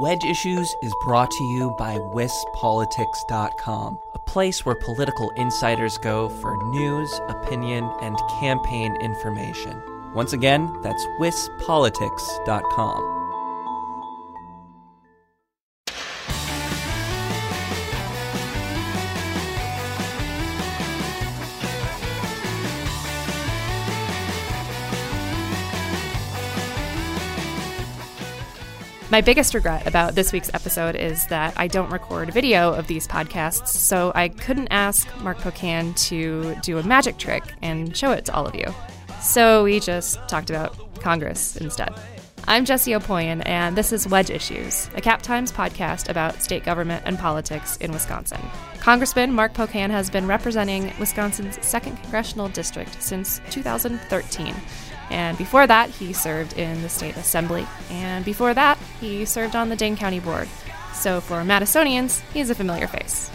Wedge Issues is brought to you by WisPolitics.com, a place where political insiders go for news, opinion, and campaign information. Once again, that's WisPolitics.com. My biggest regret about this week's episode is that I don't record video of these podcasts, so I couldn't ask Mark Pocan to do a magic trick and show it to all of you. So we just talked about Congress instead. I'm Jesse Opoien, and this is Wedge Issues, a Cap Times podcast about state government and politics in Wisconsin. Congressman Mark Pocan has been representing Wisconsin's 2nd Congressional District since 2013 and before that, he served in the state assembly. And before that, he served on the Dane County Board. So for Madisonians, he's a familiar face.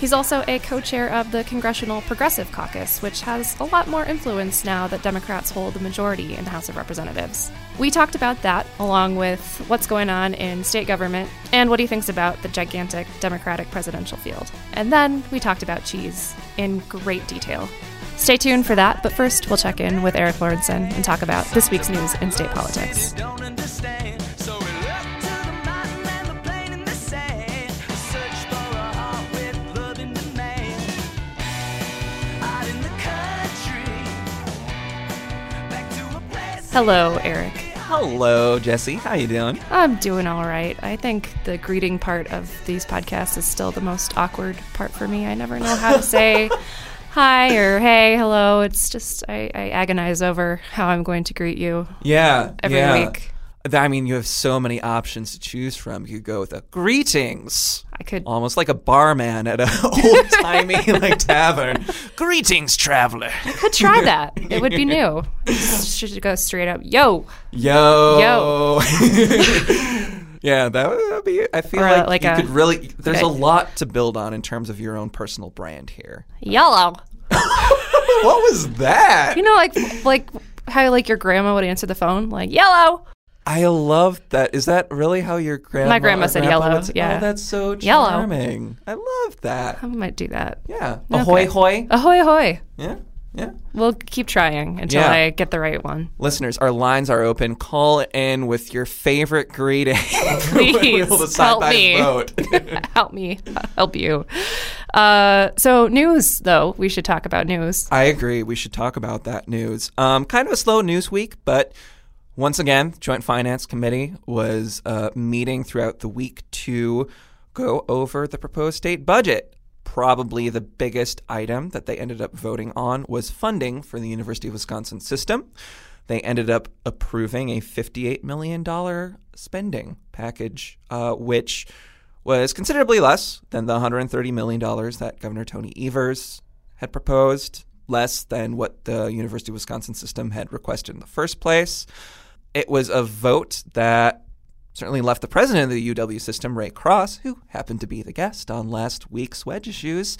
He's also a co chair of the Congressional Progressive Caucus, which has a lot more influence now that Democrats hold the majority in the House of Representatives. We talked about that, along with what's going on in state government and what he thinks about the gigantic Democratic presidential field. And then we talked about cheese in great detail. Stay tuned for that, but first we'll check in with Erik Lorenzsonn and talk about this week's news in state politics. Hello, Eric. Hello, Jesse. How you doing? I'm doing all right. I think the greeting part of these podcasts is still the most awkward part for me. I never know how to say hi or hey, hello. It's just I, I agonize over how I'm going to greet you. Yeah, every yeah. week. I mean, you have so many options to choose from. You could go with a greetings. I could almost like a barman at a old timey like tavern. greetings, traveler. I could try that. It would be new. Should go straight up. Yo. Yo. Yo. Yeah, that would be. I feel Or, like, like you a- could really. There's okay. a lot to build on in terms of your own personal brand here. Yellow. what was that? You know, like like how like your grandma would answer the phone, like yellow. I love that. Is that really how your grandma? My grandma or said grandpa yellow, would say- yeah. Oh, that's so Yellow. charming. I love that. I might do that. Yeah. Ahoy, hoy. Ahoy, ahoy. Yeah. Yeah. We'll keep trying until Yeah. I get the right one. Listeners, our lines are open. Call in with your favorite greeting. Please help me. Help me, help you. Uh, so news, though, we should talk about news. I agree. We should talk about that news. Um, kind of a slow news week, but once again, Joint Finance Committee was uh, meeting throughout the week to go over the proposed state budget. Probably the biggest item that they ended up voting on was funding for the University of Wisconsin system. They ended up approving a $58 million spending package, uh, which was considerably less than the $130 million that Governor Tony Evers had proposed, less than what the University of Wisconsin system had requested in the first place. It was a vote that certainly left the president of the UW system, Ray Cross, who happened to be the guest on last week's Wedge Issues,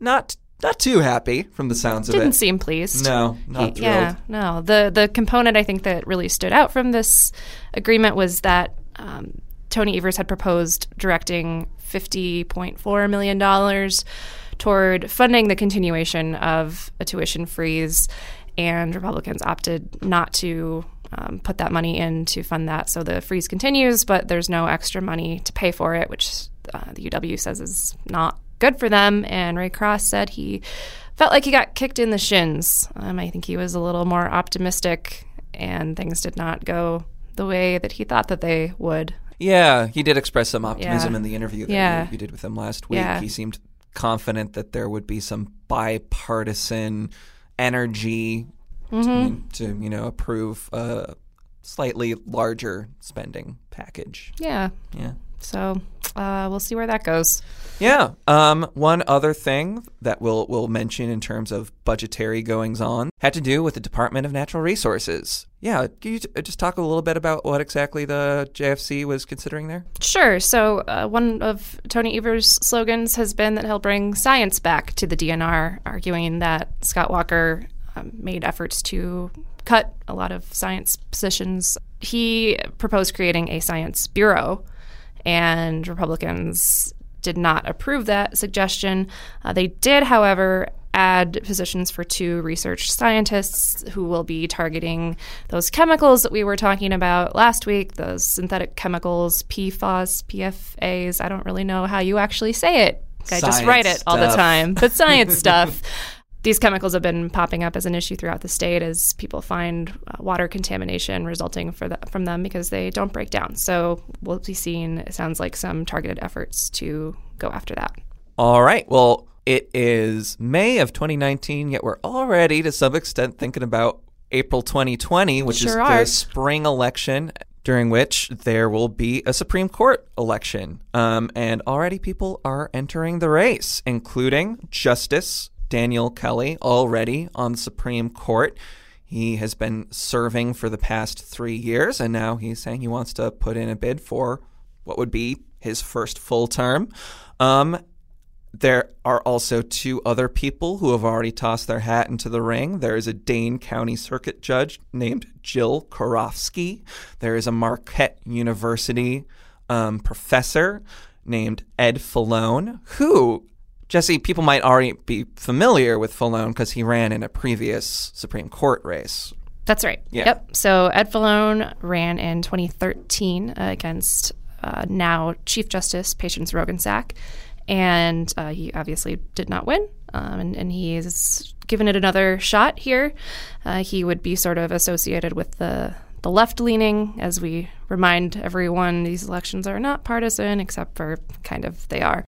not not too happy from the sounds of it. Didn't seem pleased. no, not He- yeah, no. The the component I think that really stood out from this agreement was that um, Tony Evers had proposed directing fifty point four million dollars toward funding the continuation of a tuition freeze, and Republicans opted not to. Um, put that money in to fund that, so the freeze continues, but there's no extra money to pay for it, which uh, the UW says is not good for them. And Ray Cross said he felt like he got kicked in the shins. Um, I think he was a little more optimistic, and things did not go the way that he thought that they would. Yeah, he did express some optimism Yeah. in the interview that Yeah. you, you did with him last week. Yeah. He seemed confident that there would be some bipartisan energy Mm-hmm. to, to you know approve a slightly larger spending package. Yeah. Yeah. So uh, we'll see where that goes. Yeah. Um, one other thing that we'll we'll mention in terms of budgetary goings on had to do with the Department of Natural Resources. Yeah, can you t- just talk a little bit about what exactly the JFC was considering there? Sure. So, uh, one of Tony Evers' slogans has been that he'll bring science back to the DNR, arguing that Scott Walker um, made efforts to cut a lot of science positions. He proposed creating a science bureau and Republicans did not approve that suggestion. Uh, they did, however, add positions for two research scientists who will be targeting those chemicals that we were talking about last week, those synthetic chemicals, PFAS, PFAs. I don't really know how you actually say it. I just write it all the time, but science stuff. These chemicals have been popping up as an issue throughout the state as people find uh, water contamination resulting the, from them because they don't break down. So we'll be seeing, it sounds like, some targeted efforts to go after that. All right. Well, it is May of 2019, yet we're already to some extent thinking about April 2020, which sure is are. the spring election during which there will be a Supreme Court election. Um, and already people are entering the race, including Justice Daniel Kelly, already on the Supreme Court. He has been serving for the past three years, and now he's saying he wants to put in a bid for what would be his first full term. Um, there are also two other people who have already tossed their hat into the ring. There is a Dane County Circuit Judge named Jill Karofsky. There is a Marquette University um, professor named Ed Fallone, who, Jesse, people might already be familiar with Fallone because he ran in a previous Supreme Court race. That's right. Yeah. Yep. So Ed Fallone ran in 2013 uh, against uh, now Chief Justice Patience Roggensack and uh, he obviously did not win. Um, and, and he is given it another shot here. Uh, he would be sort of associated with the the left leaning, as we remind everyone, these elections are not partisan, except for kind of they are.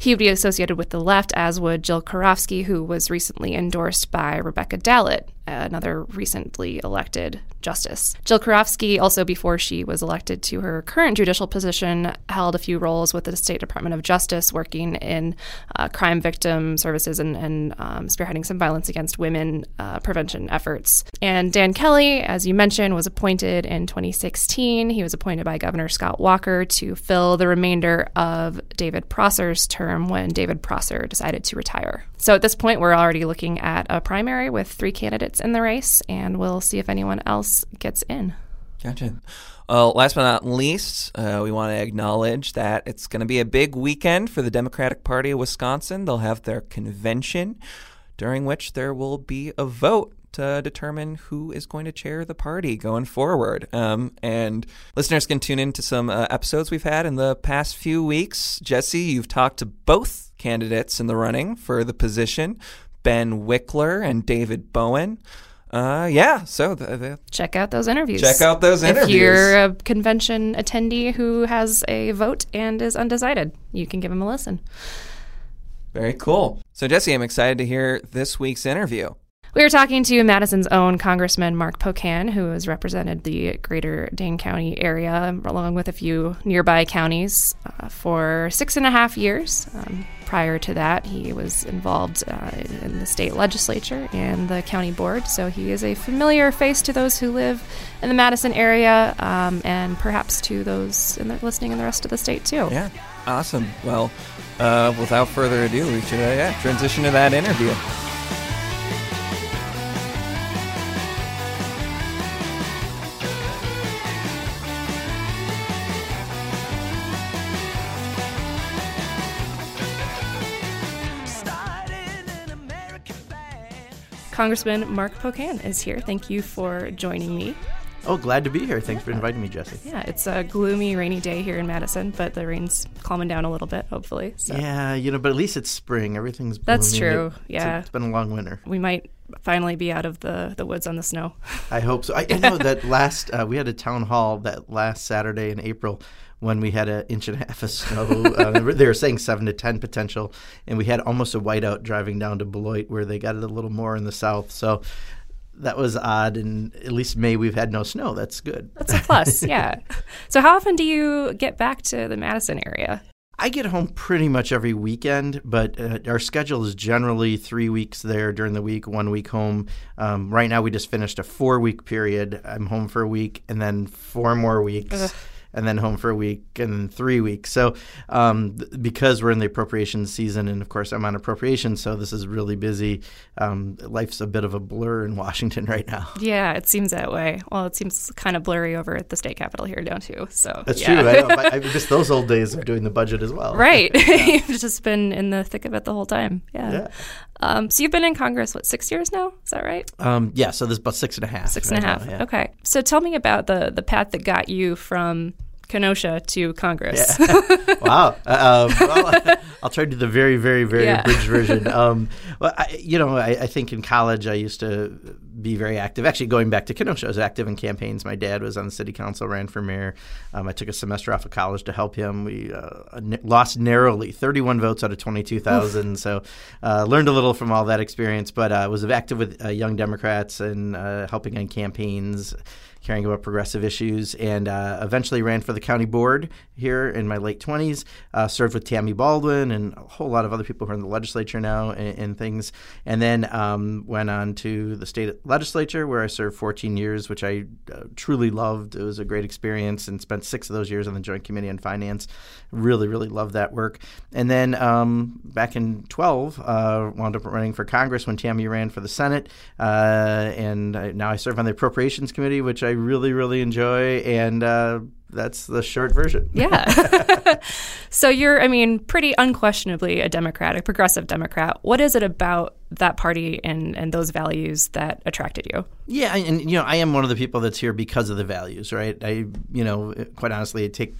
He would be associated with the left, as would Jill Karofsky, who was recently endorsed by Rebecca Dallet, another recently elected justice. Jill Karofsky, also before she was elected to her current judicial position, held a few roles with the State Department of Justice, working in uh, crime victim services and, and um, spearheading some violence against women uh, prevention efforts. And Dan Kelly, as you mentioned, was appointed in 2016. He was appointed by Governor Scott Walker to fill the remainder of David Prosser's term when David Prosser decided to retire. So at this point, we're already looking at a primary with three candidates in the race, and we'll see if anyone else gets in. Gotcha. Well, last but not least, uh, we want to acknowledge that it's going to be a big weekend for the Democratic Party of Wisconsin. They'll have their convention, during which there will be a vote to determine who is going to chair the party going forward. Um, and listeners can tune into some uh, episodes we've had in the past few weeks. Jesse, you've talked to both candidates in the running for the position, Ben Wikler and David Bowen. Uh, yeah, so the, the, check out those interviews. Check out those interviews. If you're a convention attendee who has a vote and is undecided, you can give them a listen. Very cool. So, Jesse, I'm excited to hear this week's interview. We were talking to Madison's own Congressman Mark Pocan, who has represented the greater Dane County area, along with a few nearby counties, uh, for six and a half years. Um, prior to that, he was involved uh, in the state legislature and the county board, so he is a familiar face to those who live in the Madison area um, and perhaps to those in listening in the rest of the state, too. Yeah, awesome. Well, uh, without further ado, we should uh, yeah, transition to that interview. Congressman Mark Pocan is here. Thank you for joining me. Oh, glad to be here. Thanks for inviting me, Jesse. Yeah, it's a gloomy, rainy day here in Madison, but the rain's calming down a little bit, hopefully. So. Yeah, you know, but at least it's spring. Everything's That's true. It, yeah. It's, it's been a long winter. We might finally be out of the, the woods on the snow. I hope so. I, I know that last, uh, we had a town hall that last Saturday in April when we had an inch and a half of snow. uh, they were saying seven to ten potential, and we had almost a whiteout driving down to Beloit, where they got it a little more in the south. So that was odd. And at least May we've had no snow. That's good. That's a plus. yeah. So how often do you get back to the Madison area? I get home pretty much every weekend, but uh, our schedule is generally three weeks there during the week, one week home. Um, right now, we just finished a four week period. I'm home for a week and then four more weeks. And then home for a week and then three weeks. So um, th- because we're in the appropriations season, and of course I'm on appropriations, so this is really busy. Um, life's a bit of a blur in Washington right now. Yeah, it seems that way. Well, it seems kind of blurry over at the state capitol here, don't you? So That's yeah. true. I, I, I miss those old days of doing the budget as well. right. You've just been in the thick of it the whole time. Yeah. Yeah. Um, so you've been in Congress what six years now? Is that right? Um, yeah. So there's about six and a half. Six and a half. now, yeah. Okay. So tell me about the the path that got you from Kenosha to Congress. Yeah. wow. Uh, um, well, I'll try to do the very, very, very Yeah. abridged version. Um, well, I, you know, I, I think in college I used to be very active. Actually, going back to Kenosha, I was active in campaigns. My dad was on the city council, ran for mayor. Um, I took a semester off of college to help him. We uh, n- lost narrowly, 31 votes out of 22,000. So uh, learned a little from all that experience, but uh, was active with uh, Young Democrats and uh, helping on campaigns caring about progressive issues, and uh, eventually ran for the county board here in my late 20s. Uh, served with Tammy Baldwin and a whole lot of other people who are in the legislature now and, and things. And then um, went on to the state legislature where I served 14 years, which I uh, truly loved. It was a great experience and spent six of those years on the Joint Committee on Finance. Really, really loved that work. And then um, back in 12, uh, wound up running for Congress when Tammy ran for the Senate. Uh, and I, now I serve on the Appropriations Committee, which I really, really enjoy. And uh, that's the short version. Yeah. so you're, I mean, pretty unquestionably a Democrat, a progressive Democrat. What is it about that party and, and those values that attracted you? Yeah, and you know, I am one of the people that's here because of the values, right? I, you know, quite honestly, it take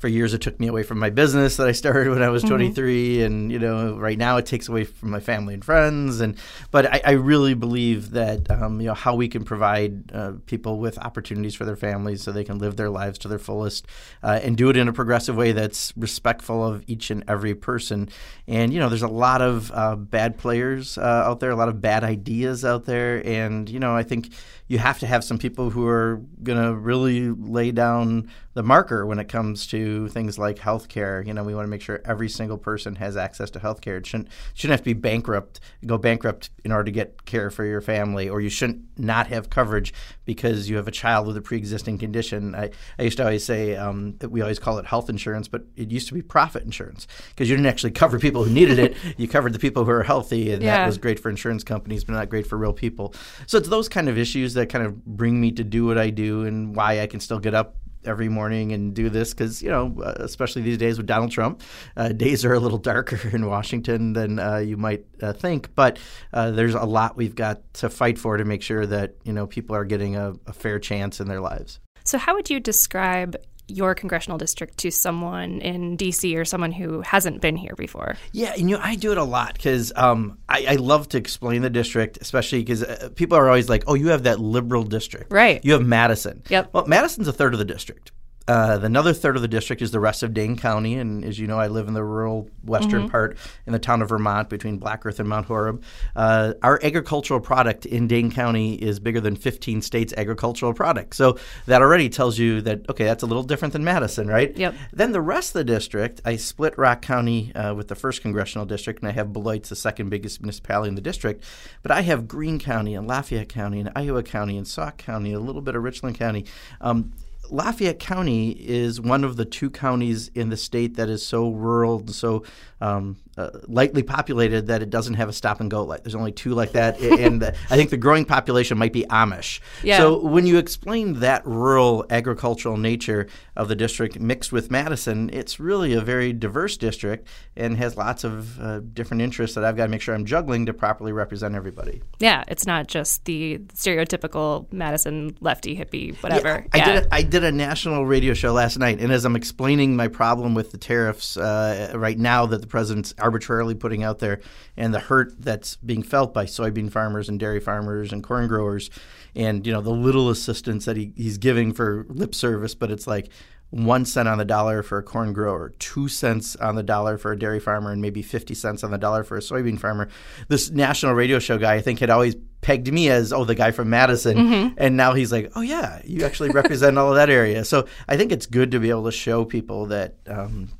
for years it took me away from my business that I started when I was 23, and you know, right now it takes away from my family and friends, and but I, I really believe that um, you know how we can provide uh, people with opportunities for their families so they can live their lives to their fullest uh, and do it in a progressive way that's respectful of each and every person. And you know, there's a lot of uh, bad players uh, out there, a lot of bad ideas out there, and you know, I think you have to have some people who are going to really lay down the marker when it comes to things like healthcare. You know, we want to make sure every single person has access to healthcare. It shouldn't shouldn't have to be bankrupt, go bankrupt in order to get care for your family, or you shouldn't not have coverage because you have a child with a pre-existing condition. I, I used to always say um, that we always call it health insurance, but it used to be profit insurance because you didn't actually cover people who needed it. you covered the people who are healthy, and Yeah. that was great for insurance companies, but not great for real people. So it's those kind of issues that kind of bring me to do what I do and why I can still get up every morning and do this because you know uh, especially these days with donald trump uh, days are a little darker in washington than uh, you might uh, think. But uh, there's a lot we've got to fight for to make sure that you know people are getting a, a fair chance in their lives. So, how would you describe your congressional district to someone in DC or someone who hasn't been here before? Yeah, and you know, I do it a lot because um, I, I love to explain the district, especially because uh, people are always like, "Oh, you have that liberal district, Right. You have Madison. Yep. Well, Madison's a third of the district. Uh, another third of the district is the rest of Dane County, and as you know, I live in the rural western part in the town of Vermont between Black Earth and Mount Horeb. Uh, our agricultural product in Dane County is bigger than 15 states' agricultural product. So that already tells you that okay, that's a little different than Madison, right? Yep. Then the rest of the district, I split Rock County uh, with the first congressional district, and I have Beloit's the second biggest municipality in the district. But I have Green County and Lafayette County and Iowa County and Sauk County, a little bit of Richland County. Um, Lafayette County is one of the two counties in the state that is so rural so um, uh, lightly populated that it doesn't have a stop and go light. There's only two like that, and uh, I think the growing population might be Amish. Yeah. So when you explain that rural agricultural nature of the district mixed with Madison, it's really a very diverse district and has lots of uh, different interests that I've got to make sure I'm juggling to properly represent everybody. Yeah, it's not just the stereotypical Madison lefty hippie, whatever. I yeah. did. A, I did a national radio show last night, and as I'm explaining my problem with the tariffs uh, right now that the president's arbitrarily putting out there, and the hurt that's being felt by soybean farmers and dairy farmers and corn growers, and you know the little assistance that he, he's giving for lip service, but it's like one cent on the dollar for a corn grower, two cents on the dollar for a dairy farmer, and maybe 50 cents on the dollar for a soybean farmer. This national radio show guy, I think, had always pegged me as, oh, the guy from Madison. And now he's like, oh, yeah, you actually represent all of that area. So I think it's good to be able to show people that. Um,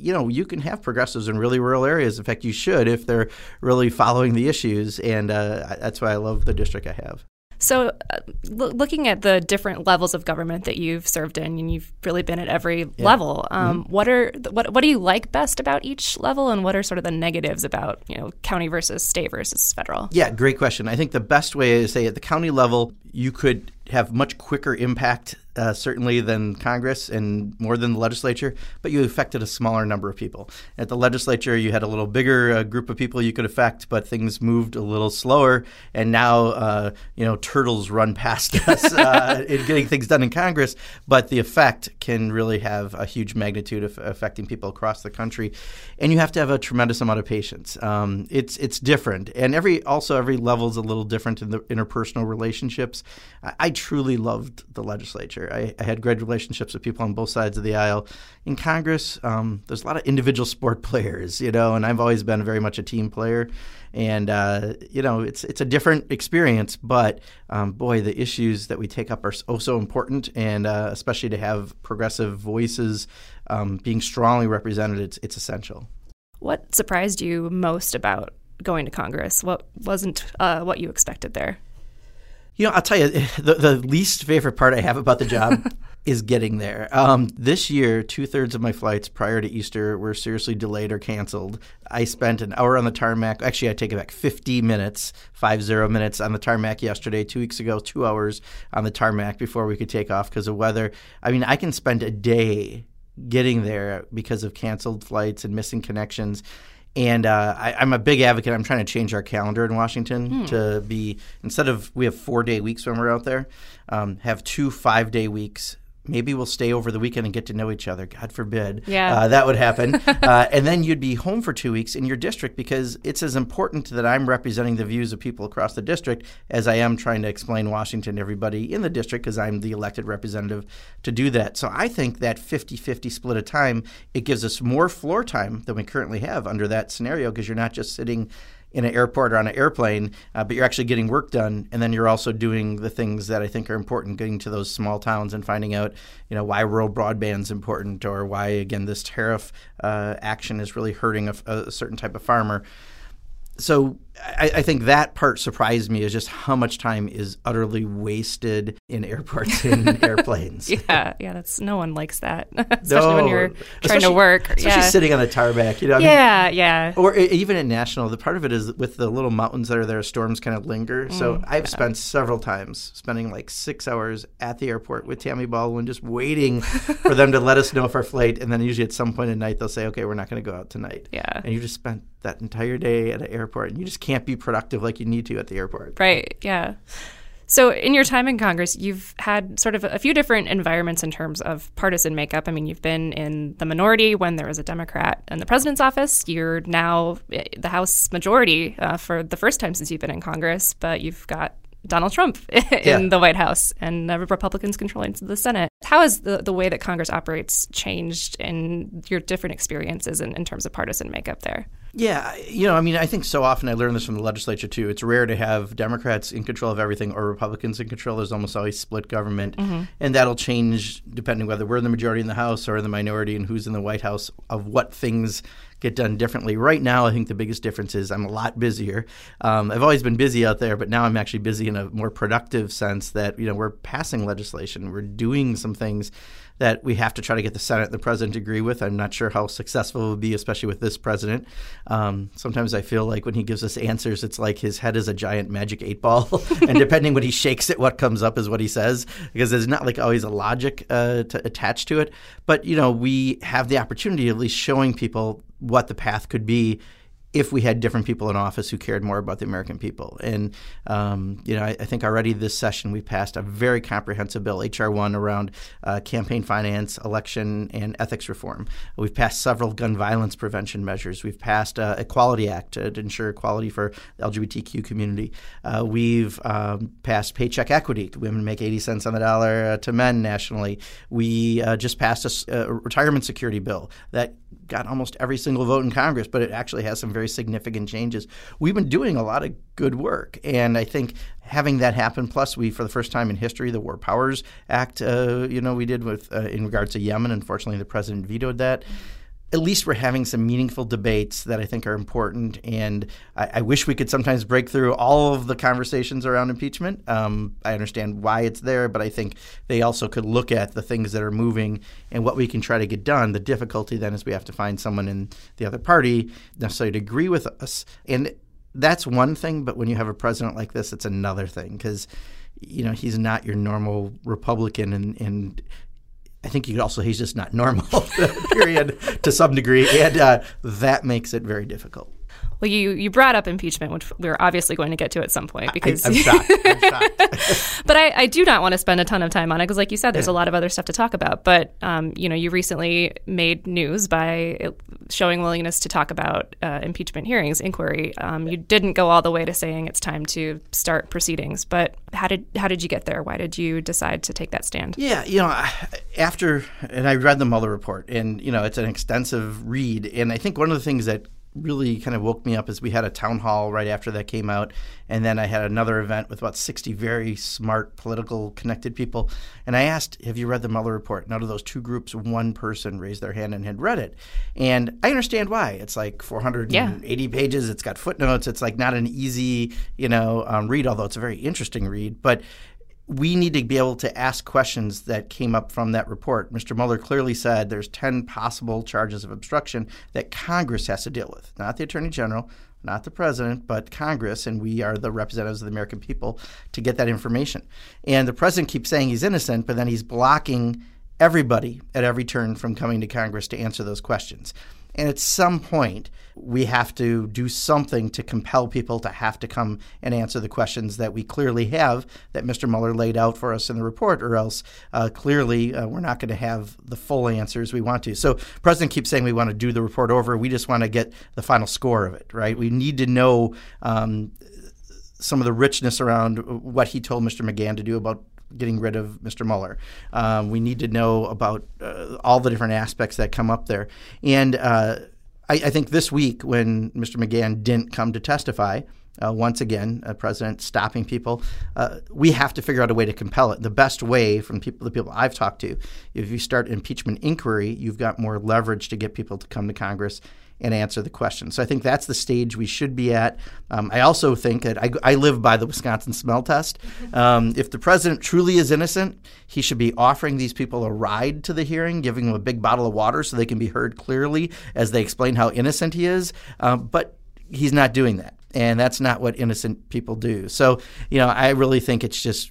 you know, you can have progressives in really rural areas. In fact, you should if they're really following the issues, and uh, that's why I love the district I have. So, uh, l- looking at the different levels of government that you've served in, and you've really been at every yeah. level, um, mm-hmm. what are what what do you like best about each level, and what are sort of the negatives about you know county versus state versus federal? Yeah, great question. I think the best way is say at the county level, you could have much quicker impact, uh, certainly than Congress and more than the legislature, but you affected a smaller number of people. At the legislature, you had a little bigger uh, group of people you could affect, but things moved a little slower. And now, uh, you know, turtles run past us uh, in getting things done in Congress, but the effect can really have a huge magnitude of affecting people across the country. And you have to have a tremendous amount of patience. Um, it's it's different, and every also every level is a little different in the interpersonal relationships. I, I truly loved the legislature. I, I, had great relationships with people on both sides of the aisle. In Congress, um, there's a lot of individual sport players, you know, and I've always been very much a team player. And uh, you know, it's it's a different experience, but um, boy, the issues that we take up are so, so important, and uh, especially to have progressive voices um, being strongly represented, it's it's essential. What surprised you most about going to Congress? What wasn't uh, what you expected there? You know, I'll tell you, the, the least favorite part I have about the job is getting there. Um, this year, two thirds of my flights prior to Easter were seriously delayed or canceled. I spent an hour on the tarmac. Actually, I take it back 50 minutes, five zero minutes on the tarmac yesterday. Two weeks ago, two hours on the tarmac before we could take off because of weather. I mean, I can spend a day getting there because of canceled flights and missing connections. And uh, I, am a big advocate. I'm trying to change our calendar in Washington hmm. to be instead of we have four day weeks when we're out there, um, have two five day weeks maybe we'll stay over the weekend and get to know each other. God forbid. Yeah. Uh, that would happen. uh, and then you'd be home for two weeks in your district because it's as important that I'm representing the views of people across the district as I am trying to explain Washington to everybody in the district because I'm the elected representative to do that. So I think that 50 50 split of time, it gives us more floor time than we currently have under that scenario because you're not just sitting in an airport or on an airplane, uh, but you're actually getting work done, and then you're also doing the things that I think are important, getting to those small towns and finding out, you know, why rural broadband is important, or why again this tariff uh, action is really hurting a, a certain type of farmer so I, I, think that part surprised me is just how much time is utterly wasted in airports and airplanes. Yeah, yeah, that's no one likes that, especially no, when you're trying to work. Especially yeah. sitting on the tarmac, you know. yeah, I mean, yeah. Or even in national, the part of it is with the little mountains that are there, storms kind of linger. Mm, so I've yeah. spent several times spending like six hours at the airport with Tammy Baldwin, just waiting for them to let us know if our flight, and then usually at some point at night they'll say, "Okay, we're not going to go out tonight." Yeah, and you just spent that entire day at an airport, and you just can't be productive like you need to at the airport. Right. Yeah. So, in your time in Congress, you've had sort of a few different environments in terms of partisan makeup. I mean, you've been in the minority when there was a Democrat in the president's office. You're now eh, the House majority uh, for the first time since you've been in Congress, but you've got Donald Trump in yeah. the White House and uh, Republicans controlling the Senate. How has the, the way that Congress operates changed in your different experiences in, in terms of partisan makeup there? Yeah, you know, I mean, I think so often I learn this from the legislature too. It's rare to have Democrats in control of everything or Republicans in control. There's almost always split government, mm-hmm. and that'll change depending whether we're in the majority in the House or in the minority and who's in the White House of what things get done differently. Right now, I think the biggest difference is I'm a lot busier. Um, I've always been busy out there, but now I'm actually busy in a more productive sense that you know we're passing legislation, we're doing some things that we have to try to get the Senate and the president to agree with. I'm not sure how successful it will be, especially with this president. Um, sometimes I feel like when he gives us answers, it's like his head is a giant magic eight ball, and depending when he shakes it, what comes up is what he says because there's not like always a logic uh, to, attached to it. But you know, we have the opportunity at least showing people what the path could be if we had different people in office who cared more about the American people. And, um, you know, I, I, think already this session we passed a very comprehensive bill, H.R. 1, around uh, campaign finance, election, and ethics reform. We've passed several gun violence prevention measures. We've passed uh, Equality Act to, ensure equality for the LGBTQ community. Uh, we've um, passed paycheck equity. Women make 80 cents on the dollar uh, to men nationally. We uh, just passed a, a retirement security bill that got almost every single vote in Congress, but it actually has some very significant changes. We've been doing a lot of good work, and I think having that happen, plus we, for the first time in history, the War Powers Act, uh, you know, we did with uh, in regards to Yemen. Unfortunately, the president vetoed that. At least we're having some meaningful debates that I think are important. And I, I wish we could sometimes break through all of the conversations around impeachment. Um, I understand why it's there, but I think they also could look at the things that are moving and what we can try to get done. The difficulty then is we have to find someone in the other party necessarily to agree with us. And that's one thing, but when you have a president like this, it's another thing because you know he's not your normal Republican, and, and I think you could also he's just not normal. period to some degree, and uh, that makes it very difficult. Well, you you brought up impeachment, which we're obviously going to get to at some point because I, am shocked. I'm shocked. but I, I, do not want to spend a ton of time on it because, like you said, there's yeah. a lot of other stuff to talk about. But um, you know, you recently made news by showing willingness to talk about uh, impeachment hearings, inquiry. Um, you didn't go all the way to saying it's time to start proceedings, but how did how did you get there? Why did you decide to take that stand? Yeah, you know, after and I read the Mueller report, and you know, it's an extensive read, and I think one of the things that really kind of woke me up as we had a town hall right after that came out and then i had another event with about 60 very smart political connected people and i asked have you read the mueller report? And out of those two groups one person raised their hand and had read it. And i understand why. It's like 480 yeah. pages. It's got footnotes. It's like not an easy you know um, read although it's a very interesting read. But we need to be able to ask questions that came up from that report. Mr. Mueller clearly said there's 10 possible charges of obstruction that Congress has to deal with, not the Attorney General, not the President, but Congress, and we are the representatives of the American people to get that information. And the President keeps saying he's innocent, but then he's blocking everybody at every turn from coming to Congress to answer those questions. And at some point, we have to do something to compel people to have to come and answer the questions that we clearly have that Mr. Mueller laid out for us in the report, or else uh, clearly uh, we're not going to have the full answers we want to. So, President keeps saying we want to do the report over. We just want to get the final score of it, right? We need to know. Um, some of the richness around what he told Mr. McGahn to do about getting rid of Mr. Mueller. Um, we need to know about uh, all the different aspects that come up there. And uh, I, I, think this week, when Mr. McGahn didn't come to testify, uh, once again, a president stopping people, uh, we have to figure out a way to compel it. The best way, from people, the people I've talked to, if you start impeachment inquiry, you've got more leverage to get people to come to Congress and answer the question. So I think that's the stage we should be at. Um, I also think that I, I, live by the Wisconsin smell test. Um, if the president truly is innocent, he should be offering these people a ride to the hearing, giving them a big bottle of water so they can be heard clearly as they explain how innocent he is. Um, but he's not doing that. And that's not what innocent people do. So, you know, I really think it's just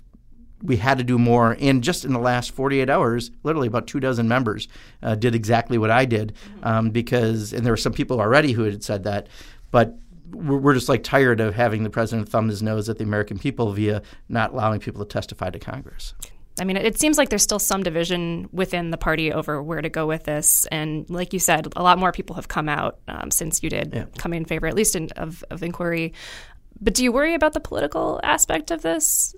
we had to do more. And just in the last 48 hours, literally about two dozen members uh, did exactly what I did mm-hmm. um, because, and there were some people already who had said that, but we're, we're just like tired of having the president thumb his nose at the American people via not allowing people to testify to Congress. I mean, it seems like there's still some division within the party over where to go with this. And like you said, a lot more people have come out um, since you did yeah. come in favor, at least in, of, of inquiry. But do you worry about the political aspect of this?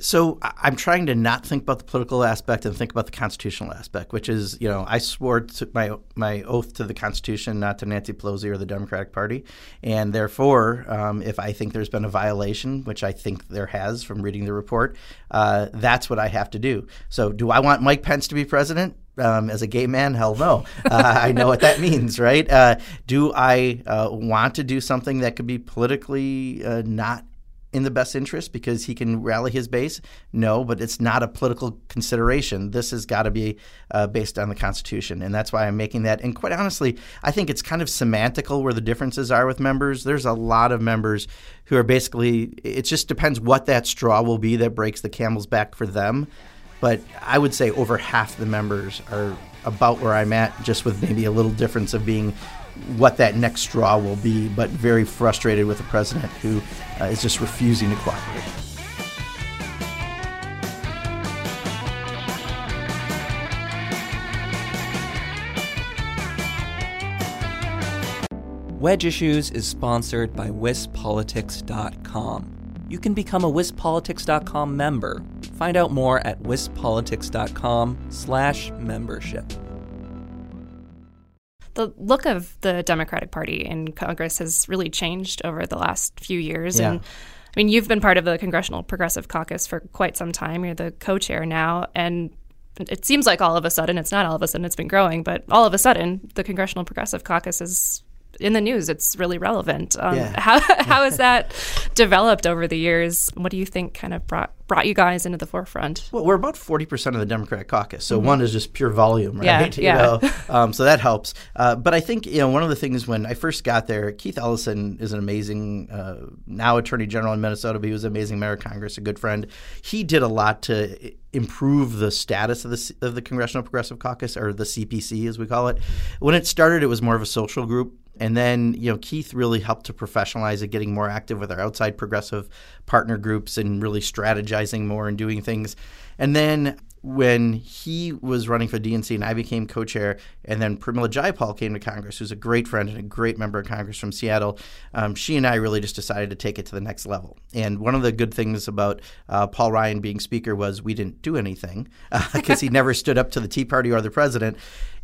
So I'm trying to not think about the political aspect and think about the constitutional aspect, which is, you know, I swore my my oath to the Constitution, not to Nancy Pelosi or the Democratic Party, and therefore, um, if I think there's been a violation, which I think there has from reading the report, uh, that's what I have to do. So, do I want Mike Pence to be president? Um, as a gay man, hell no. Uh, I know what that means, right? Uh, do I uh, want to do something that could be politically uh, not in the best interest because he can rally his base? No, but it's not a political consideration. This has got to be uh, based on the Constitution, and that's why I'm making that. And quite honestly, I think it's kind of semantical where the differences are with members. There's a lot of members who are basically, it just depends what that straw will be that breaks the camel's back for them. But I would say over half the members are about where I'm at, just with maybe a little difference of being what that next straw will be, but very frustrated with the president who uh, is just refusing to cooperate. Wedge Issues is sponsored by WisPolitics.com. You can become a WisPolitics.com member. Find out more at WisPolitics.com slash membership the look of the Democratic Party in Congress has really changed over the last few years. Yeah. And I mean, you've been part of the Congressional Progressive Caucus for quite some time. You're the co chair now. And it seems like all of a sudden, it's not all of a sudden, it's been growing, but all of a sudden, the Congressional Progressive Caucus is in the news. It's really relevant. Um, Yeah. How how has that developed over the years? What do you think kind of brought brought you guys into the forefront? Well, we're about 40% of the Democratic caucus. So one is just pure volume, Yeah, right? You yeah. know, um, so that helps. Uh, but I think, you know, one of the things when I first got there, Keith Ellison is an amazing, uh, now Attorney General in Minnesota, but he was an amazing mayor of Congress, a good friend. He did a lot to improve the status of the, of the Congressional Progressive Caucus, or the CPC as we call it. When it started, it was more of a social group. And then, you know, Keith really helped to professionalize it, getting more active with our outside progressive partner groups and really strategizing more and doing things. And then when he was running for DNC and I became co-chair, and then Pramila Jayapal came to Congress, who's a great friend and a great member of Congress from Seattle, um, she and I really just decided to take it to the next level. And one of the good things about uh, Paul Ryan being Speaker was we didn't do anything because he never stood up to the Tea Party or the president.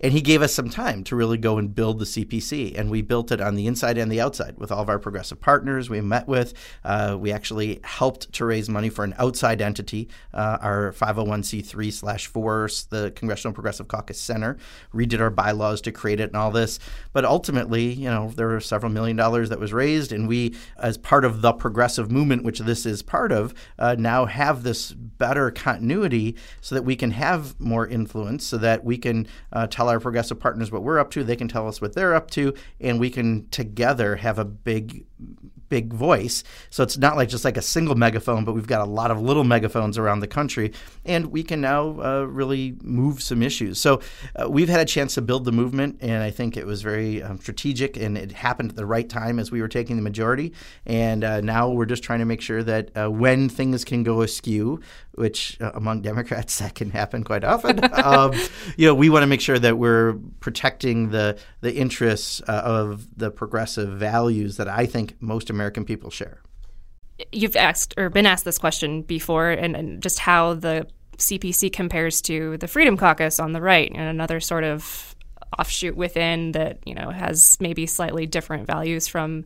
And he gave us some time to really go and build the CPC. And we built it on the inside and the outside with all of our progressive partners we met with. Uh, we actually helped to raise money for an outside entity, uh, our 501c3 slash 4, the Congressional Progressive Caucus Center. Redid our bylaws to create it and all this. But ultimately, you know, there were several million dollars that was raised. And we, as part of the progressive movement, which this is part of, uh, now have this better continuity so that we can have more influence, so that we can uh, tell our progressive partners what we're up to, they can tell us what they're up to, and we can together have a big big voice. So it's not like just like a single megaphone, but we've got a lot of little megaphones around the country, and we can now uh, really move some issues. So uh, we've had a chance to build the movement, and I think it was very um, strategic, and it happened at the right time as we were taking the majority. And uh, now we're just trying to make sure that uh, when things can go askew, which uh, among Democrats that can happen quite often, um, you know, we want to make sure that we're protecting the the interests uh, of the progressive values that I think most American people share. You've asked or been asked this question before, and, and just how the CPC compares to the Freedom Caucus on the right, and another sort of offshoot within that you know has maybe slightly different values from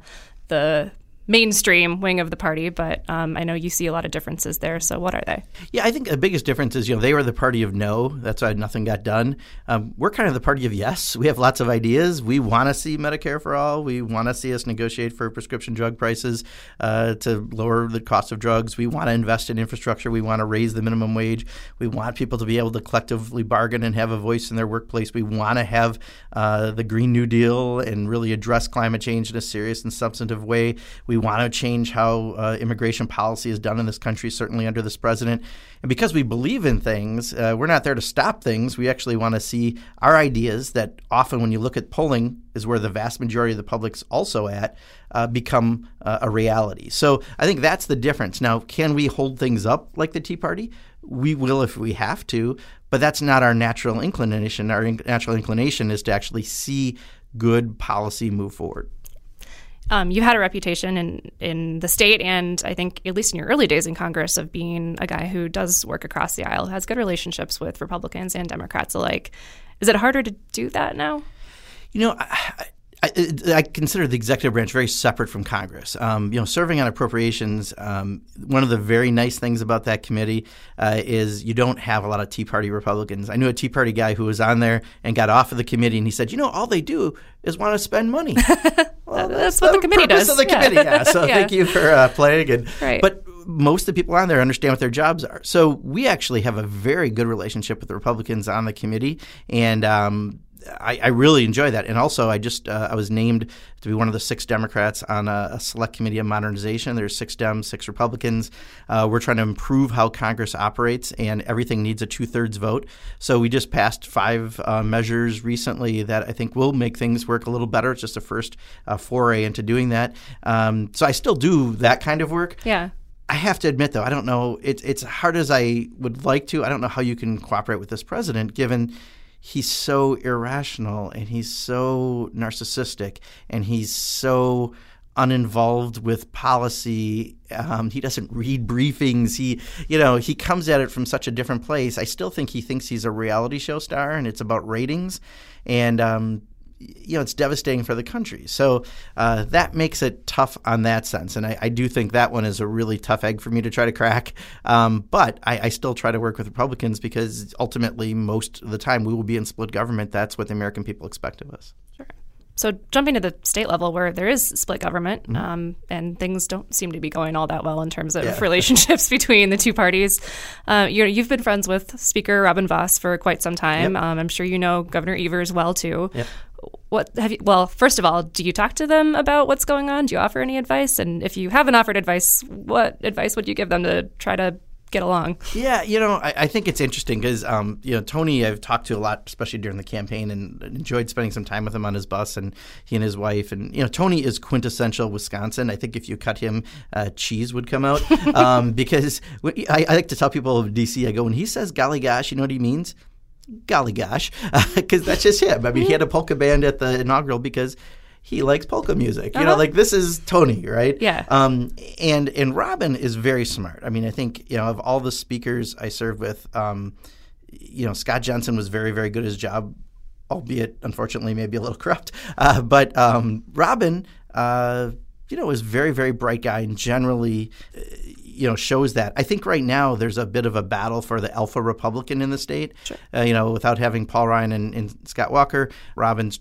the mainstream wing of the party, but um, I know you see a lot of differences there. So, what are they? Yeah, I think the biggest difference is you know they were the party of no. That's why nothing got done. Um, we're kind of the party of yes. We have lots of ideas. We want to see Medicare for all. We want to see us negotiate for prescription drug prices uh, to lower the cost of drugs. We want to invest in infrastructure. We want to raise the minimum wage. We want people to be able to collectively bargain and have a voice in their workplace. We want to have uh, the Green New Deal and really address climate change in a serious and substantive way. We want to change how uh, immigration policy is done in this country, certainly under this president. And because we believe in things, uh, we're not there to stop things. We actually want to see our ideas that often, when you look at polling, is where the vast majority of the public's also at, uh, become uh, a reality. So I think that's the difference. Now, can we hold things up like the Tea Party? We will if we have to, but that's not our natural inclination. Our in- natural inclination is to actually see good policy move forward. Um, you had a reputation in, in the state, and I think at least in your early days in Congress, of being a guy who does work across the aisle, has good relationships with Republicans and Democrats alike. Is it harder to do that now? You know, I, I, I consider the executive branch very separate from Congress. Um, you know, serving on appropriations, um, one of the very nice things about that committee uh, is you don't have a lot of Tea Party Republicans. I knew a Tea Party guy who was on there and got off of the committee, and he said, "You know, all they do is want to spend money." well, that's what the committee does. Of the Yeah. committee, yeah. So Yeah. thank you for uh, playing. And Right. but most of the people on there understand what their jobs are. So we actually have a very good relationship with the Republicans on the committee, and um, I, I really enjoy that. And also, I just uh, I was named to be one of the six Democrats on a, a select committee of modernization. There's six Dems, six Republicans. Uh, we're trying to improve how Congress operates, and everything needs a two thirds vote. So we just passed five uh, measures recently that I think will make things work a little better. It's just a first uh, foray into doing that. Um, so I still do that kind of work. Yeah. I have to admit, though, I don't know. It's it's hard as I would like to. I don't know how you can cooperate with this president, given he's so irrational and he's so narcissistic and he's so uninvolved with policy. Um, he doesn't read briefings. He, you know, he comes at it from such a different place. I still think he thinks he's a reality show star and it's about ratings. And um, you know, it's devastating for the country. So uh, that makes it tough on that sense. And I, I, do think that one is a really tough egg for me to try to crack. Um, but I, I, still try to work with Republicans because ultimately, most of the time, we will be in split government. That's what the American people expect of us. Sure. So jumping to the state level, where there is split government, mm-hmm. um, and things don't seem to be going all that well in terms of yeah. relationships between the two parties. Uh, you have been friends with Speaker Robin Vos for quite some time. Yep. Um, I'm sure you know Governor Evers well too. Yep. What have you? Well, first of all, do you talk to them about what's going on? Do you offer any advice? And if you haven't offered advice, what advice would you give them to try to get along. Yeah, you know, I, I think it's interesting because, um, you know, Tony I've talked to a lot, especially during the campaign, and enjoyed spending some time with him on his bus and he and his wife. And, you know, Tony is quintessential Wisconsin. I think if you cut him, uh, cheese would come out um, because I, I, like to tell people of D.C., I go, when he says golly gosh, you know what he means? Golly gosh, because that's just him. I mean, he had a polka band at the inaugural because he likes polka music. You uh-huh. know, like this is Tony, right? Yeah. Um, and and Robin is very smart. I mean, I think you know of all the speakers I served with, um, you know, Scott Jensen was very very good at his job, albeit unfortunately maybe a little corrupt. Uh, but um, Robin, uh, you know, is very very bright guy and generally. You know, shows that. I think right now there's a bit of a battle for the alpha Republican in the state. Sure. Uh, you know, without having Paul Ryan and, and Scott Walker, Robin's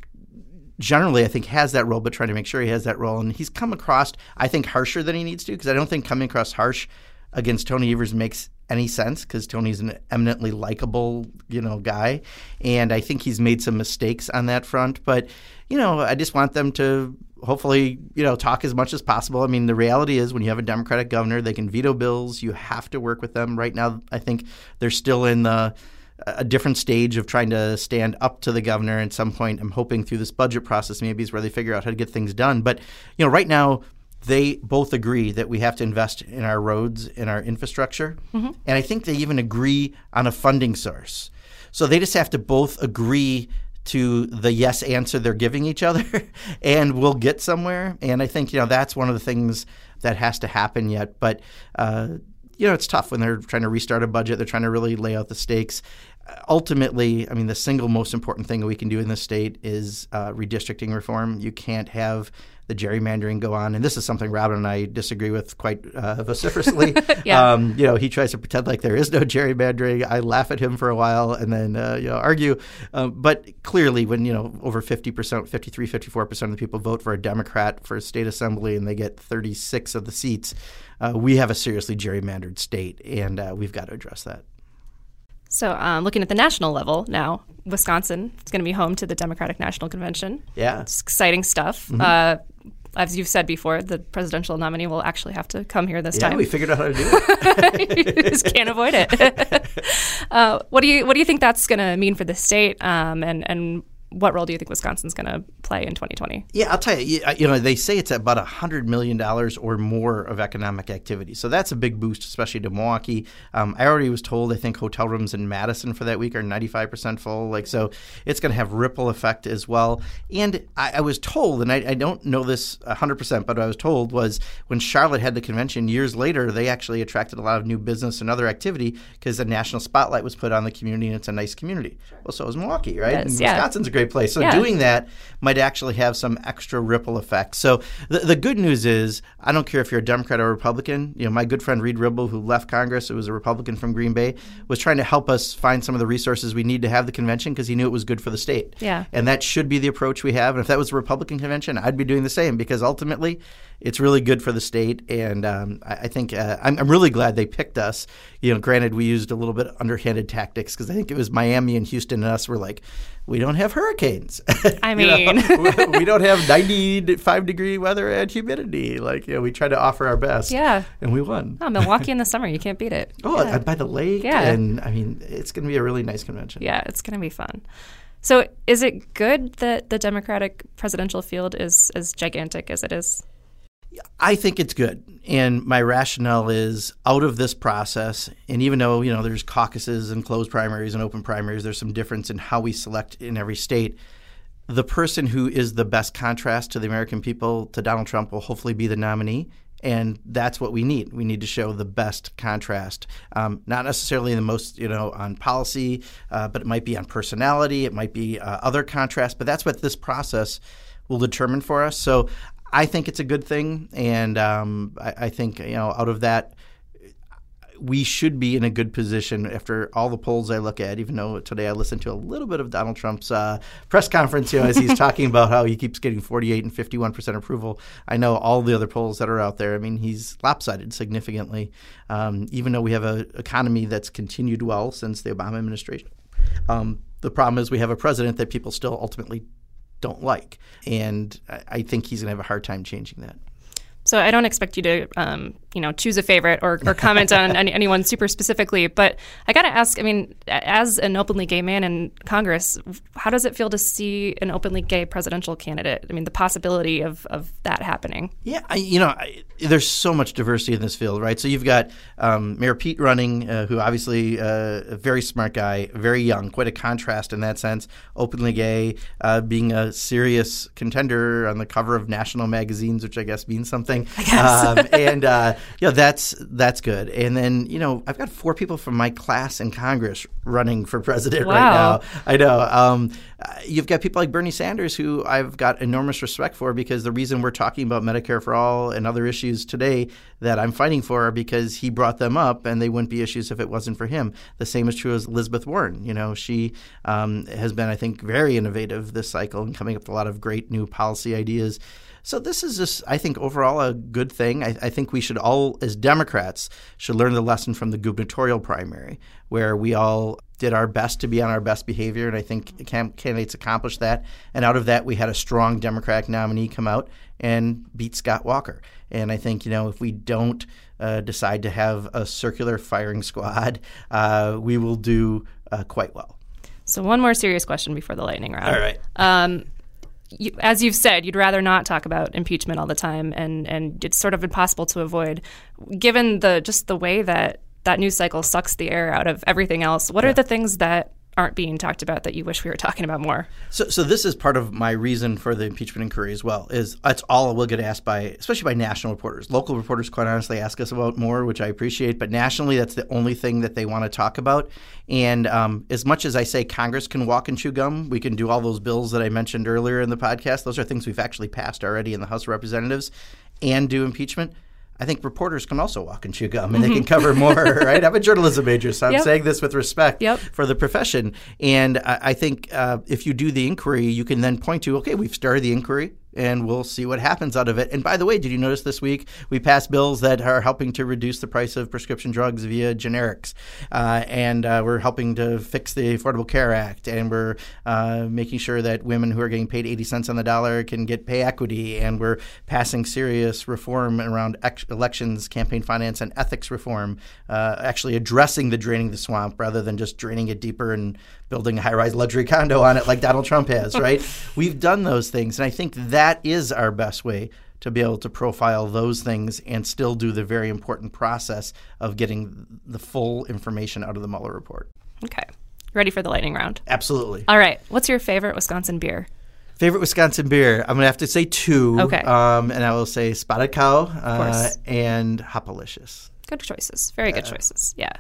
generally, I think, has that role, but trying to make sure he has that role. And he's come across, I think, harsher than he needs to because I don't think coming across harsh against Tony Evers makes any sense because Tony's an eminently likable, you know, guy, and I think he's made some mistakes on that front. But you know, I just want them to hopefully, you know, talk as much as possible. I mean, the reality is when you have a Democratic governor, they can veto bills. You have to work with them. Right now, I think they're still in the a different stage of trying to stand up to the governor at some point. I'm hoping through this budget process maybe is where they figure out how to get things done. But you know, right now they both agree that we have to invest in our roads in our infrastructure, mm-hmm. and I think they even agree on a funding source. So they just have to both agree to the yes answer they're giving each other, and we'll get somewhere. And I think you know that's one of the things that has to happen yet. But uh, you know, it's tough when they're trying to restart a budget. They're trying to really lay out the stakes. Ultimately, I mean, the single most important thing we can do in this state is uh, redistricting reform. You can't have the gerrymandering go on, and this is something Robin and I disagree with quite uh, vociferously. yeah. um, you know, he tries to pretend like there is no gerrymandering. I laugh at him for a while and then uh, you know argue. Um, but clearly, when you know over fifty percent, 53, 54 percent of the people vote for a Democrat for a state assembly, and they get thirty six of the seats uh, we have a seriously gerrymandered state, and uh, we've got to address that. So, um, looking at the national level now, Wisconsin is going to be home to the Democratic National Convention. Yeah, it's exciting stuff. Mm-hmm. Uh, as you've said before, the presidential nominee will actually have to come here this yeah, time. we figured out how to do it. you just can't avoid it. uh, what do you What do you think that's going to mean for the state? Um, and and what role do you think Wisconsin's going to play in 2020? Yeah, I'll tell you. You know, they say it's about hundred million dollars or more of economic activity, so that's a big boost, especially to Milwaukee. Um, I already was told I think hotel rooms in Madison for that week are 95 percent full. Like, so it's going to have ripple effect as well. And I, I was told, and I, I don't know this 100 percent, but what I was told was when Charlotte had the convention years later, they actually attracted a lot of new business and other activity because the national spotlight was put on the community, and it's a nice community. Well, so is Milwaukee, right? Yes, yeah. Wisconsin's a great place. So yeah. doing that might actually have some extra ripple effect. So the, the good news is, I don't care if you're a Democrat or a Republican. You know, my good friend Reid Ribble, who left Congress, who was a Republican from Green Bay, was trying to help us find some of the resources we need to have the convention because he knew it was good for the state. Yeah. And that should be the approach we have. And if that was a Republican convention, I'd be doing the same because ultimately it's really good for the state. And um, I, I, think uh, I'm, I'm, really glad they picked us. You know, granted, we used a little bit underhanded tactics because I think it was Miami and Houston and us were like, we don't have hurricanes. I mean, we don't have 95 degree weather and humidity. Like, you know, we try to offer our best. Yeah. And we won. Oh, Milwaukee in the summer, you can't beat it. Oh, yeah. by the lake. Yeah. And I mean, it's going to be a really nice convention. Yeah, it's going to be fun. So, is it good that the Democratic presidential field is as gigantic as it is? I think it's good. And my rationale is out of this process, and even though, you know, there's caucuses and closed primaries and open primaries, there's some difference in how we select in every state. The person who is the best contrast to the American people, to Donald Trump, will hopefully be the nominee. and that's what we need. We need to show the best contrast, um, not necessarily the most, you know, on policy, uh, but it might be on personality, it might be uh, other contrasts. But that's what this process will determine for us. So I think it's a good thing, and um, I, I think you know, out of that we should be in a good position after all the polls I look at. Even though today I listened to a little bit of Donald Trump's uh, press conference, you know, as he's talking about how he keeps getting 48 and 51 percent approval. I know all the other polls that are out there. I mean, he's lopsided significantly. Um, even though we have an economy that's continued well since the Obama administration, um, the problem is we have a president that people still ultimately don't like, and I, think he's going to have a hard time changing that. So I don't expect you to, um, you know, choose a favorite or, or comment on any, anyone super specifically. But I got to ask. I mean, as an openly gay man in Congress, how does it feel to see an openly gay presidential candidate? I mean, the possibility of, of that happening. Yeah, I, you know, I, there's so much diversity in this field, right? So you've got um, Mayor Pete running, uh, who obviously uh, a very smart guy, very young, quite a contrast in that sense. Openly gay, uh, being a serious contender on the cover of national magazines, which I guess means something something. Um, and know that's that's good. And then you know I've got four people from my class in Congress running for president wow. right now. I know. Um, you've got people like Bernie Sanders who I've got enormous respect for because the reason we're talking about Medicare for all and other issues today that I'm fighting for are because he brought them up and they wouldn't be issues if it wasn't for him. The same is true as Elizabeth Warren. You know, she um, has been I think very innovative this cycle and coming up with a lot of great new policy ideas. So this is just, I think, overall a good thing. I, I, think we should all, as Democrats, should learn the lesson from the gubernatorial primary, where we all did our best to be on our best behavior, and I think candidates accomplished that. And out of that, we had a strong Democratic nominee come out and beat Scott Walker. And I think you know if we don't uh, decide to have a circular firing squad, uh, we will do uh, quite well. So one more serious question before the lightning round. All right. Um, you, as you've said, you'd rather not talk about impeachment all the time, and and it's sort of impossible to avoid, given the just the way that that news cycle sucks the air out of everything else. What yeah. are the things that aren't being talked about that you wish we were talking about more? So, so this is part of my reason for the impeachment inquiry as well. Is that's all we'll get asked by, especially by national reporters. Local reporters, quite honestly, ask us about more, which I appreciate. But nationally, that's the only thing that they want to talk about. And um, as much as I say Congress can walk and chew gum, we can do all those bills that I mentioned earlier in the podcast. Those are things we've actually passed already in the House of Representatives, and do impeachment. I think reporters can also walk and chew gum and they can cover more, right? I'm a journalism major, so I'm yep. saying this with respect yep. for the profession. And I, I think uh, if you do the inquiry, you can then point to, okay, we've started the inquiry and we'll see what happens out of it. And by the way, did you notice this week we passed bills that are helping to reduce the price of prescription drugs via generics, uh, and uh, we're helping to fix the Affordable Care Act, and we're uh, making sure that women who are getting paid 80 cents on the dollar can get pay equity, and we're passing serious reform around ex- elections, campaign finance, and ethics reform, uh, actually addressing the draining the swamp rather than just draining it deeper and building a high-rise luxury condo on it like Donald Trump has, right? We've done those things, and I think that is our best way to be able to profile those things and still do the very important process of getting the full information out of the Mueller report. Okay. Ready for the lightning round? Absolutely. All right. What's your favorite Wisconsin beer? Favorite Wisconsin beer? I'm gonna have to say two. Okay. Um, and I will say Spotted Cow uh, and Hopalicious. Good choices. Very good uh, choices. Yeah.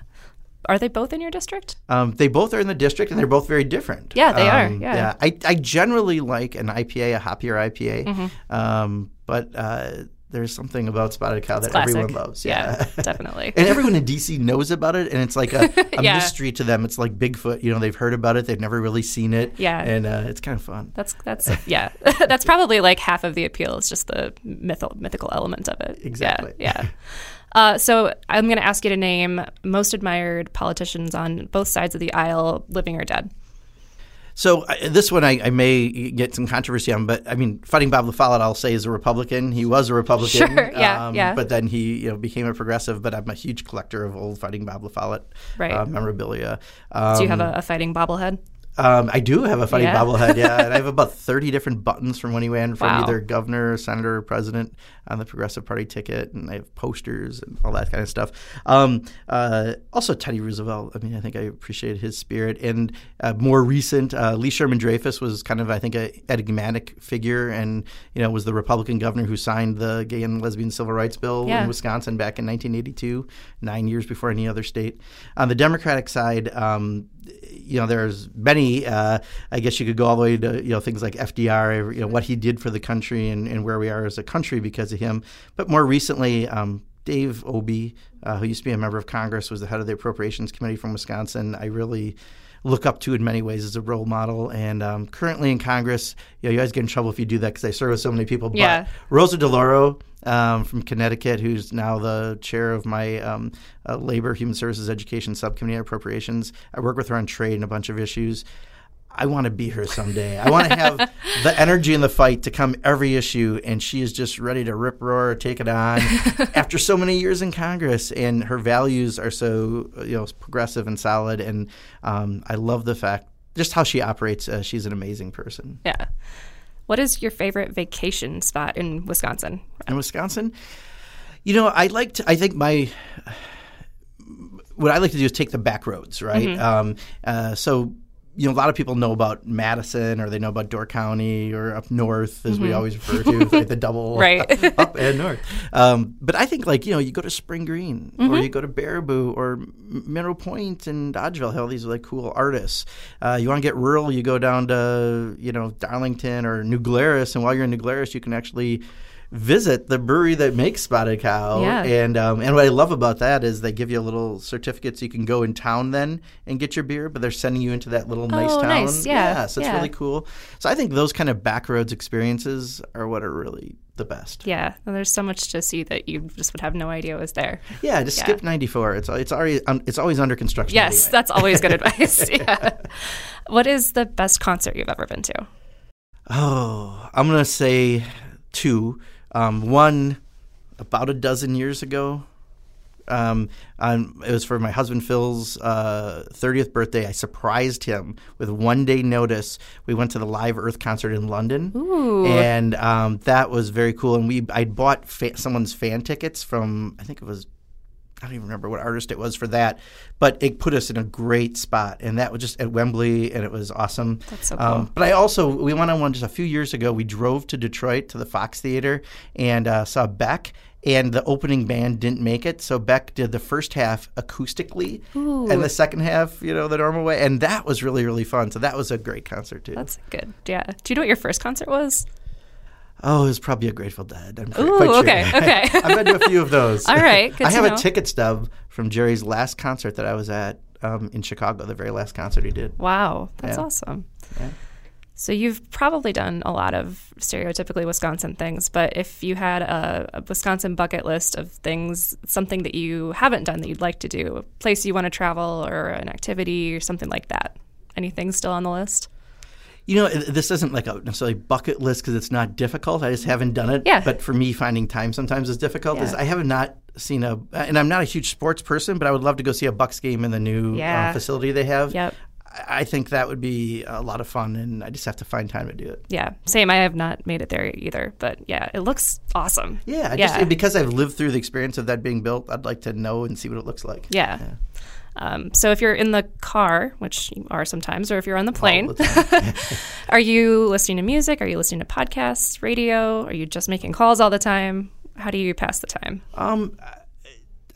Are they both in your district? Um, they both are in the district, and they're both very different. Yeah, they um, are. Yeah. yeah. I, I generally like an IPA, a hoppier IPA, mm-hmm. um, but uh, there's something about spotted cow it's that classic. everyone loves. Yeah, yeah definitely. and everyone in DC knows about it, and it's like a, a yeah. mystery to them. It's like Bigfoot. You know, they've heard about it, they've never really seen it. Yeah, and uh, it's kind of fun. That's that's yeah. that's probably like half of the appeal. Is just the mythical mythical element of it. Exactly. Yeah. yeah. Uh, so I'm going to ask you to name most admired politicians on both sides of the aisle, living or dead. So uh, this one I, I, may get some controversy on, but I mean, fighting Bob La Follette, I'll say is a Republican. He was a Republican, sure, yeah, um, yeah. But then he you know became a progressive. But I'm a huge collector of old fighting Bob La Follette right. uh, memorabilia. Um, Do you have a, a fighting bobblehead? Um, I do have a funny Yeah. bobblehead, yeah. and I have about 30 different buttons from when he ran from Wow. either governor, senator, or president on the Progressive Party ticket. And I have posters and all that kind of stuff. Um, uh, also, Teddy Roosevelt. I mean, I think I appreciated his spirit. And uh, more recent, uh, Lee Sherman Dreyfus was kind of, I think, a enigmatic figure and, you know, was the Republican governor who signed the gay and lesbian civil rights bill Yeah. in Wisconsin back in 1982, nine years before any other state. On the Democratic side, um, you know, there's many. Uh, I guess you could go all the way to you know things like FDR, you know, what he did for the country and, and where we are as a country because of him. But more recently, um, Dave Obey, uh, who used to be a member of Congress, was the head of the Appropriations Committee from Wisconsin. I really look up to in many ways as a role model. And um, currently in Congress, you know, you always get in trouble if you do that because I serve with so many people. Yeah. But Rosa DeLauro um, from Connecticut, who's now the chair of my um, uh, Labor, Human Services, Education Subcommittee on Appropriations. I work with her on trade and a bunch of issues. I want to be her someday. I want to have the energy in the fight to come every issue, and she is just ready to rip roar, take it on. after so many years in Congress, and her values are so you know progressive and solid, and um, I love the fact just how she operates. Uh, she's an amazing person. Yeah. What is your favorite vacation spot in Wisconsin? in Wisconsin. You know, I like to. I think my what I like to do is take the back roads, right? Mm-hmm. Um, uh, so. You know, a lot of people know about Madison, or they know about Door County, or up north, as we always refer to, like the double Mm-hmm. Right. up and north. Um, but I think, like you know, you go to Spring Green, Mm-hmm. or you go to Baraboo, or Mineral Point and Dodgeville. Hell, these are like cool artists. Uh, you want to get rural, you go down to you know Darlington or New Glarus, and while you're in New Glarus, you can actually visit the brewery that makes Spotted Cow. Yeah. And um, and what I love about that is they give you a little certificate so you can go in town then and get your beer, but they're sending you into that little nice Oh, town. nice. Yeah. so it's Yeah. really cool. So I think those kind of backroads experiences are what are really the best. Yeah, well, there's so much to see that you just would have no idea was there. Yeah, just Yeah. skip 94. It's it's already um, it's always under construction. Yes, anyway. that's always good advice. Yeah. What is the best concert you've ever been to? Oh, I'm gonna say two. Um, one about a dozen years ago. Um, um, it was for my husband Phil's uh, 30th birthday. I surprised him with one day notice. We went to the Live Earth concert in London, Ooh. and um, that was very cool. And we I bought fa- someone's fan tickets from I think it was I don't even remember what artist it was for that, but it put us in a great spot, and that was just at Wembley, and it was awesome. That's so Um, but I also we went on one just a few years ago. We drove to Detroit to the Fox Theater and uh, saw Beck. And the opening band didn't make it, so Beck did the first half acoustically, and the second half, you know, the normal way, and that was really really fun. So that was a great concert too. That's good. Yeah. Do you know what your first concert was? Oh, it was probably a Grateful Dead. I'm Ooh, quite sure. okay, okay. I've been to a few of those. All right, I have know. a ticket stub from Jerry's last concert that I was at um, in Chicago, the very last concert he did. Wow, that's Yeah. awesome. Yeah. So you've probably done a lot of stereotypically Wisconsin things, but if you had a, a Wisconsin bucket list of things, something that you haven't done that you'd like to do, a place you want to travel or an activity or something like that, anything still on the list? You know, this isn't like a necessarily bucket list because it's not difficult. I just haven't done it. Yeah. But for me, finding time sometimes is difficult. Is Yeah. I have not seen a, and I'm not a huge sports person, but I would love to go see a Bucks game in the new Yeah. uh, facility they have. Yep. I think that would be a lot of fun, and I just have to find time to do it. Yeah, same. I have not made it there either, but yeah, it looks awesome. Yeah, I Yeah. just because I've lived through the experience of that being built, I'd like to know and see what it looks like. Yeah. Um, so if you're in the car, which you are sometimes, or if you're on the plane, the are you listening to music? Are you listening to podcasts, radio? Are you just making calls all the time? How do you pass the time? Um,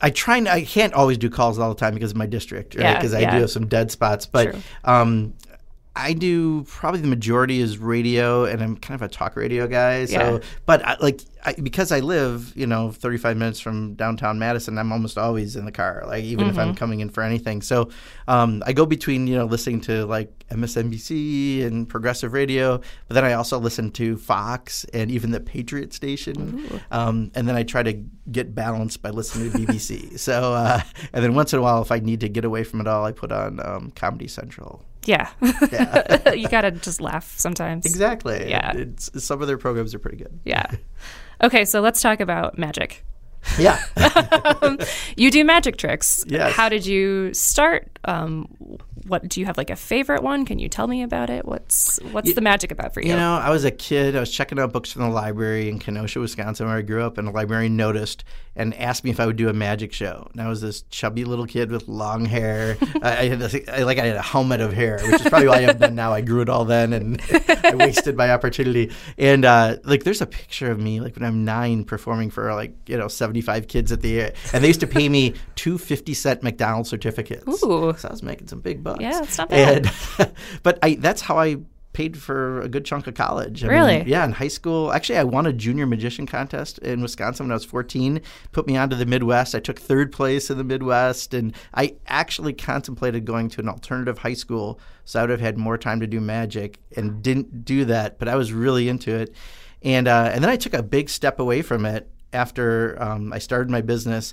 I try. And, I can't always do calls all the time because of my district, right? Yeah, Because I yeah. do have some dead spots. But um, I do probably the majority is radio, and I'm kind of a talk radio guy. So, Yeah. but I, like I, because I live, you know, 35 minutes from downtown Madison, I'm almost always in the car, like even if Mm-hmm. I'm coming in for anything. So, um, I go between you know listening to like MSNBC and progressive radio, but then I also listen to Fox and even the Patriot station, um, and then I try to get balanced by listening to BBC. so, uh, and then once in a while, if I need to get away from it all, I put on um, Comedy Central. Yeah, Yeah. you gotta just laugh sometimes. Exactly. Yeah. It's, some of their programs are pretty good. Yeah. Okay, so let's talk about magic. Yeah. You do magic tricks. Yes. How did you start? Um, what do you have like a favorite one? Can you tell me about it? What's what's the magic about for you? You know, I was a kid. I was checking out books from the library in Kenosha, Wisconsin, where I grew up, and a librarian noticed and asked me if I would do a magic show. And I was this chubby little kid with long hair. I, I had this, I, like I had a helmet of hair, which is probably why I have done now. I grew it all then, and I wasted my opportunity. And uh, like, there's a picture of me like when I'm nine performing for like you know 75 kids at the and they used to pay me two 50 cent McDonald's certificates. Ooh. So I was making some big bucks. Yeah, that's not bad. And, but I that's how I paid for a good chunk of college. I mean, Really? yeah, in high school. Actually, I won a junior magician contest in Wisconsin when I was 14. Put me onto the Midwest. I took third place in the Midwest, and I actually contemplated going to an alternative high school, so I would have had more time to do magic, and didn't do that. But I was really into it, and uh, and then I took a big step away from it after um, I started my business.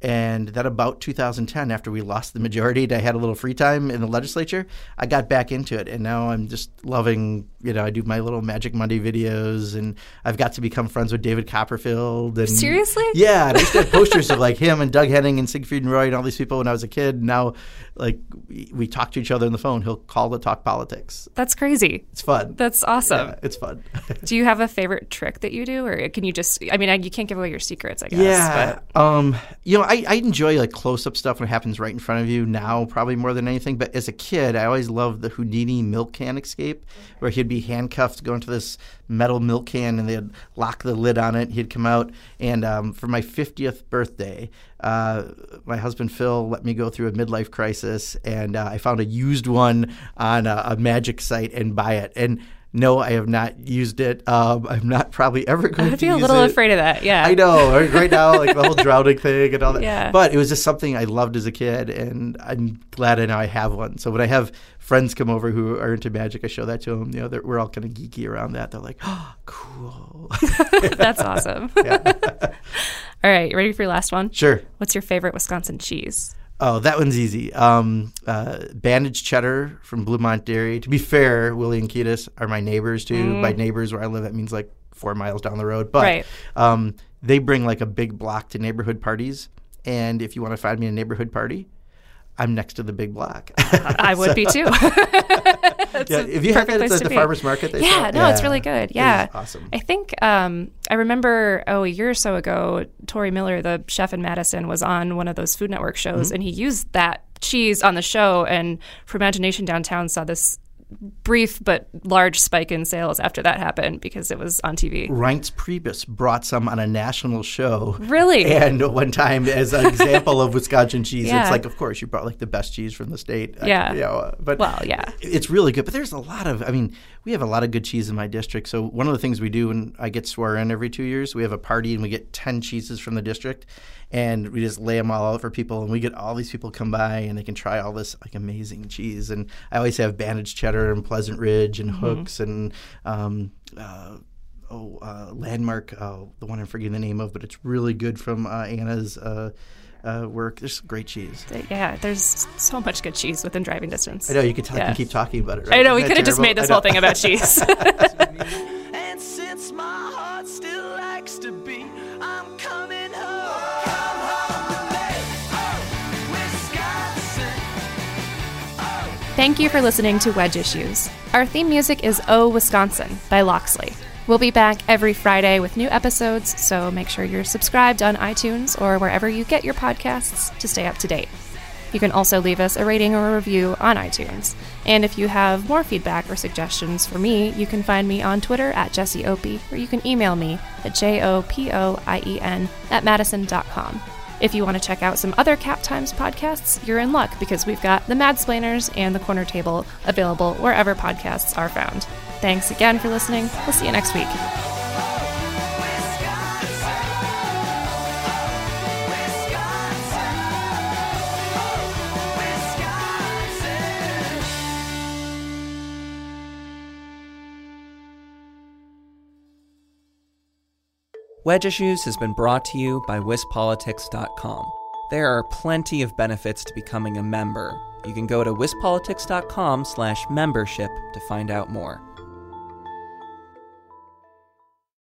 And then about 2010, after we lost the majority and I had a little free time in the legislature, I got back into it. And now I'm just loving, you know, I do my little Magic Monday videos and I've got to become friends with David Copperfield. And Seriously? Yeah. I used to have posters of like him and Doug Henning and Siegfried and Roy and all these people when I was a kid. And now, like, we, we talk to each other on the phone. He'll call to talk politics. That's crazy. It's fun. That's awesome. yeah, it's fun. Do you have a favorite trick that you do, or can you just? I mean, you can't give away your secrets, I guess. Yeah. But Um, you know, I, I enjoy like close up stuff when it happens right in front of you now, probably more than anything. But as a kid, I always loved the Houdini milk can escape, where he'd be handcuffed, go into this metal milk can, and they'd lock the lid on it. He'd come out. And um, for my 50th birthday, uh, my husband Phil let me go through a midlife crisis, and uh, I found a used one on a, a magic site and buy it. And no, I have not used it. Um, I'm not probably ever going I'd to be a little it. afraid of that. Yeah. I know right, now, like the whole drowning thing and all that. Yeah. But it was just something I loved as a kid, and I'm glad I now I have one. So when I have friends come over who are into magic, I show that to them. You know, we're all kind of geeky around that. They're like, "Oh, cool." That's awesome. All right, ready for your last one? sure. What's your favorite Wisconsin cheese? Oh, that one's easy. Um, uh, Bandage cheddar from Bleu Mont Dairy. To be fair, Willie and Ketis are my neighbors too. By neighbors, where I live, that means like four miles down the road. But Right. um, they bring like a big block to neighborhood parties. And if you want to find me a neighborhood party, I'm next to the big block. I would be too. Yeah, if you have that at to the farmers market, they Yeah, no, it's really good. Yeah, awesome. I think um, I remember oh a year or so ago, Tory Miller, the chef in Madison, was on one of those Food Network shows, Mm-hmm. and he used that cheese on the show. And Fromagination Downtown, saw this brief but large spike in sales after that happened because it was on TV. Reince Priebus brought some on a national show. Really? And one time, as an example of Wisconsin cheese, Yeah. it's like, of course, you brought like the best cheese from the state. Yeah. Yeah. you know, but Well, yeah. it's really good. But there's a lot of, I mean, we have a lot of good cheese in my district. So one of the things we do when I get sworn in every two years, we have a party and we get 10 cheeses from the district. And we just lay them all out for people, and we get all these people come by, and they can try all this like amazing cheese. And I always have Bandage cheddar and Pleasant Ridge and Hooks and um, uh, oh uh, landmark uh, the one i'm forgetting the name of but it's really good from uh, anna's uh, work there's great cheese Yeah, there's so much good cheese within driving distance. i know you could talk Yeah. and keep talking about it right? I know we Isn't could have just made this whole thing about cheese. And since my heart still likes to be, I'm coming home. Come home me, oh, Wisconsin. Thank you for listening to Wedge Issues. Our theme music is Oh Wisconsin by Loxley. We'll be back every Friday with new episodes, so make sure you're subscribed on iTunes or wherever you get your podcasts to stay up to date. You can also leave us a rating or a review on iTunes. And if you have more feedback or suggestions for me, you can find me on Twitter at Jesse Opie, or you can email me at J-O-P-O-I-E-N at madison.com. If you want to check out some other Cap Times podcasts, you're in luck because we've got The Madsplainers and The Corner Table available wherever podcasts are found. Thanks again for listening. We'll see you next week. Wedge Issues has been brought to you by WisPolitics.com. There are plenty of benefits to becoming a member. You can go to WisPolitics.com slash membership to find out more.